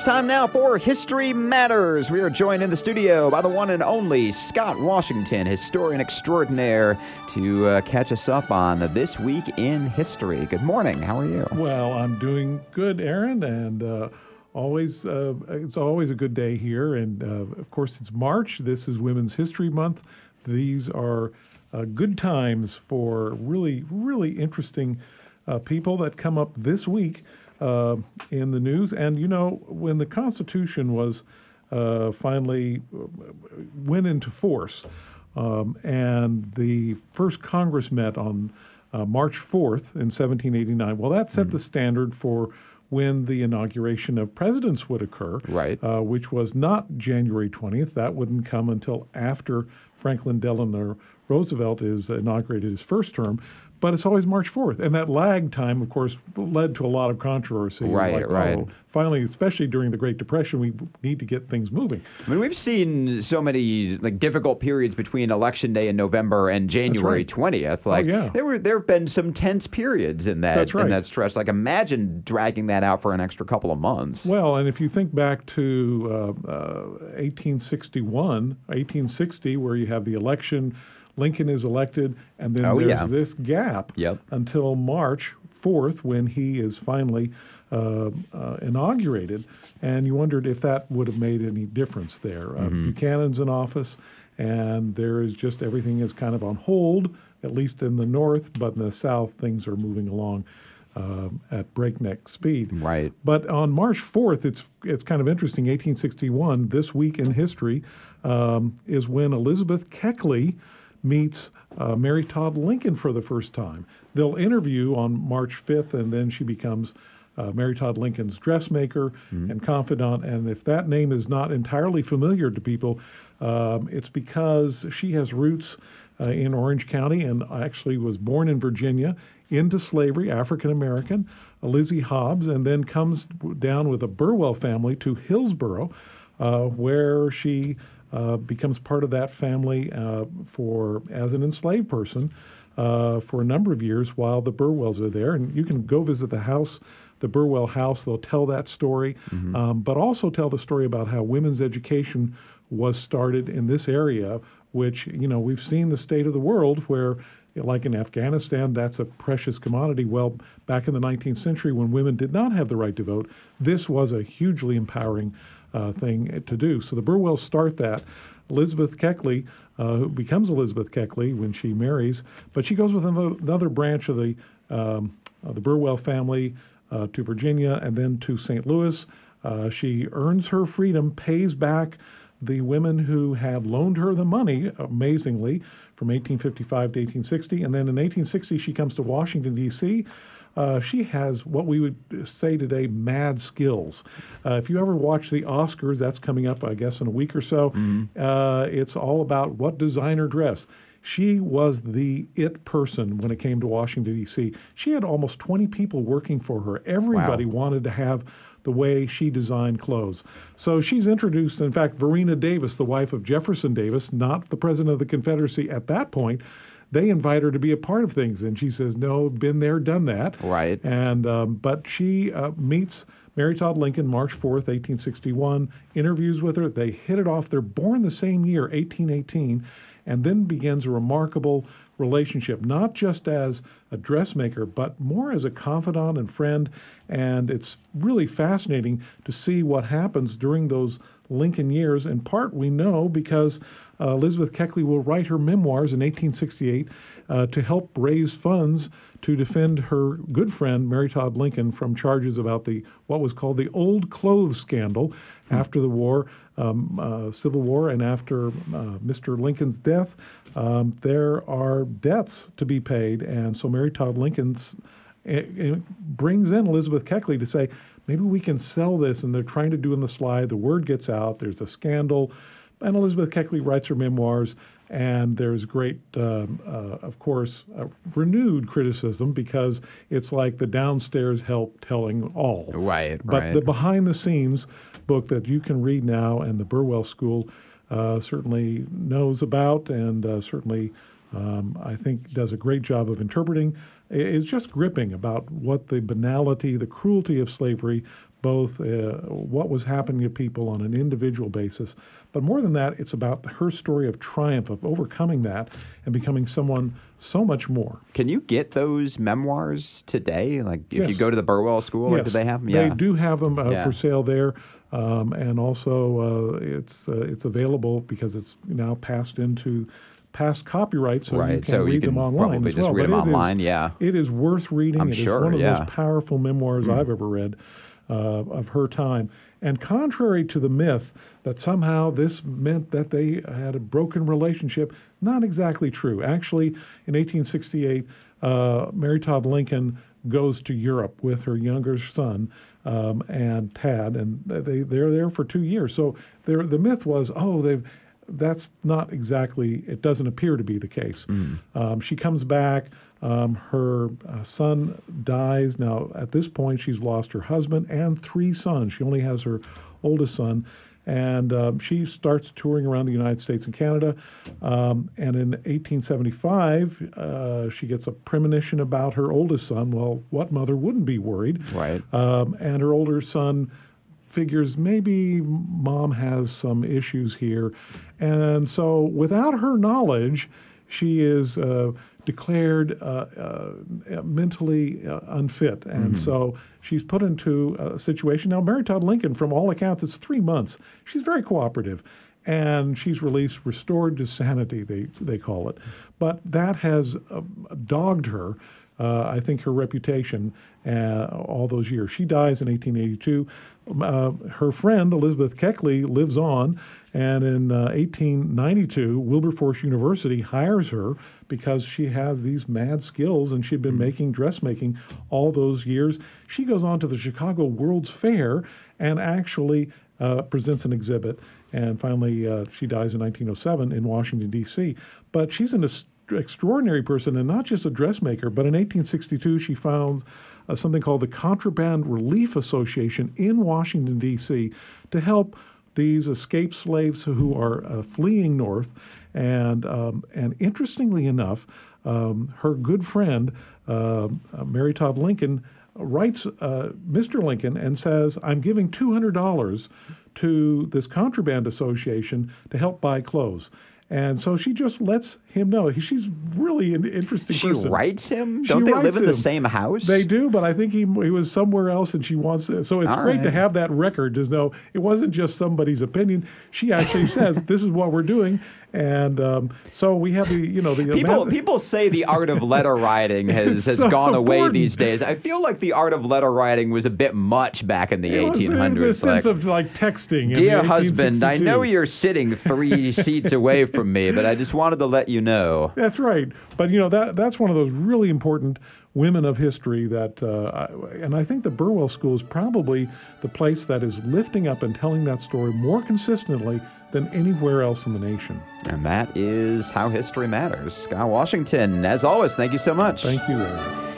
It's time now for History Matters. We are joined in the studio by the one and only Scott Washington, historian extraordinaire, to uh, catch us up on this week in history. Good morning. How are you? Well, I'm doing good, Aaron, and uh, always uh, it's always a good day here. And uh, of course, it's March. This is Women's History Month. These are uh, good times for really, really interesting uh, people that come up this week uh, in the news. And you know, when the Constitution was uh, finally uh, went into force, um, and the first Congress met on uh, March 4th in 1789. Well, that set the standard for when the inauguration of presidents would occur, Right. uh, which was not January 20th. That wouldn't come until after Franklin Delano Roosevelt is inaugurated his first term. But it's always March 4th. And that lag time, of course, led to a lot of controversy. Right, like, right. oh, finally, especially during the Great Depression, we need to get things moving. I mean, we've seen so many like difficult periods between Election Day in November and January right. twentieth. Like yeah. there were there have been some tense periods in that That's in that stretch. Like imagine dragging that out for an extra couple of months. Well, and if you think back to uh, uh, 1861, 1860, where you have the election, Lincoln is elected, and then Oh, there's yeah. this gap Yep. until March 4th when he is finally uh, uh, inaugurated. And you wondered if that would have made any difference there. Uh, Mm-hmm. Buchanan's in office, and there is just everything is kind of on hold, at least in the north, but in the south, things are moving along um at breakneck speed. Right. But on March 4th, it's it's kind of interesting. 1861, this week in history, um, is when Elizabeth Keckley meets uh, Mary Todd Lincoln for the first time. They'll interview on March 5th, and then she becomes uh, Mary Todd Lincoln's dressmaker and confidant. And if that name is not entirely familiar to people, um, it's because she has roots uh, in Orange County and actually was born in Virginia into slavery, African American, Lizzie Hobbs, and then comes down with a Burwell family to Hillsborough, uh, where she uh, becomes part of that family uh, for as an enslaved person uh, for a number of years while the Burwells are there. And you can go visit the house, the Burwell house. They'll tell that story, um, but also tell the story about how women's education was started in this area, which, you know, we've seen the state of the world where, like in Afghanistan, that's a precious commodity. Well, back in the 19th century, when women did not have the right to vote, this was a hugely empowering uh, thing to do. So the Burwells start that. Elizabeth Keckley, uh, who becomes Elizabeth Keckley when she marries, but she goes with another, branch of the um, of the Burwell family uh, to Virginia and then to St. Louis. Uh, she earns her freedom, pays back the women who had loaned her the money, amazingly, from 1855 to 1860. And then in 1860, she comes to Washington, D.C. Uh, she has what we would say today mad skills. Uh, if you ever watch the Oscars, that's coming up, I guess, in a week or so. Uh, it's all about what designer dress. She was the it person when it came to Washington, D.C. She had almost 20 people working for her. Everybody wanted to have the way she designed clothes. So she's introduced, in fact, Varina Davis, the wife of Jefferson Davis, not the president of the Confederacy at that point. They invite her to be a part of things, and she says, "No, been there, done that." Right. And um, but she uh, meets Mary Todd Lincoln March 4th, 1861. Interviews with her. They hit it off. They're born the same year, 1818, and then begins a remarkable relationship, not just as a dressmaker, but more as a confidant and friend. And it's really fascinating to see what happens during those Lincoln years. In part, we know because uh, Elizabeth Keckley will write her memoirs in 1868 uh, to help raise funds to defend her good friend Mary Todd Lincoln from charges about the what was called the old clothes scandal after the war, um, uh, Civil War, and after uh, Mr. Lincoln's death. Um, there are debts to be paid, and so Mary Todd Lincoln's it, it brings in Elizabeth Keckley to say, maybe we can sell this. And they're trying to do in the slide. The word gets out. There's a scandal. And Elizabeth Keckley writes her memoirs. And there's great, um, uh, of course, uh, renewed criticism because it's like the downstairs help telling all. Right, But right. the behind the scenes book that you can read now and the Burwell School uh, certainly knows about and uh, certainly um, I think does a great job of interpreting is just gripping about what the banality, the cruelty of slavery, both uh, what was happening to people on an individual basis. But more than that, it's about her story of triumph, of overcoming that and becoming someone so much more. Can you get those memoirs today? Like, if you go to the Burwell School, like, do they have them? They do have them uh, Yeah. for sale there, um, and also uh, it's uh, it's available because it's now passed into past copyright, so you can so you read can them online probably as just well. read But them it is- online, yeah. it is worth reading. I'm It is sure, one of yeah. Hmm. those powerful memoirs I've ever read uh, of her time. And contrary to the myth that somehow this meant that they had a broken relationship, not exactly true. Actually, in 1868, uh, Mary Todd Lincoln goes to Europe with her younger son um, and Tad, and they they're there for two years. So the myth was, oh, they've that's not exactly, it doesn't appear to be the case. Um, she comes back, um, her uh, son dies. Now, at this point, she's lost her husband and three sons. She only has her oldest son. And um, she starts touring around the United States and Canada. Um, and in 1875, uh, she gets a premonition about her oldest son. Well, what mother wouldn't be worried? Right. Um, and her older son figures maybe mom has some issues here. And so, without her knowledge, she is uh, declared uh, uh, mentally uh, unfit. And so, she's put into a situation. Now, Mary Todd Lincoln, from all accounts, it's three months. She's very cooperative. And she's released, restored to sanity, they, they call it. But that has uh, dogged her uh, I think her reputation uh, all those years. She dies in 1882. Uh, her friend Elizabeth Keckley lives on, and in uh, 1892, Wilberforce University hires her because she has these mad skills and she'd been making dressmaking all those years. She goes on to the Chicago World's Fair and actually uh, presents an exhibit. And finally, uh, she dies in 1907 in Washington, D.C. But she's an extraordinary person and not just a dressmaker, but in 1862 she found uh, something called the Contraband Relief Association in Washington, D.C. to help these escaped slaves who are uh, fleeing north. And, um, and interestingly enough, um, her good friend, uh, uh, Mary Todd Lincoln, writes uh, Mr. Lincoln and says, I'm giving $200 to this contraband association to help buy clothes. And so she just lets him know. He- She's really an interesting She person. writes him? She Don't they live in the same house? They do, but I think he, he was somewhere else and she wants So it's All great to have that record to know it wasn't just somebody's opinion. She actually says, this is what we're doing. And um, so we have the, you know, the People amount- people say the art of letter writing has, has so gone away important. these days. I feel like the art of letter writing was a bit much back in the it was in 1800s. the sense of like texting. Dear husband, I know you're sitting three seats away from me, but I just wanted to let you know. That's right. But you know that that's one of those really important women of history that, uh, I- and I think the Burwell School is probably the place that is lifting up and telling that story more consistently than anywhere else in the nation. And that is how history matters. Scott Washington, as always, thank you so much. Thank you.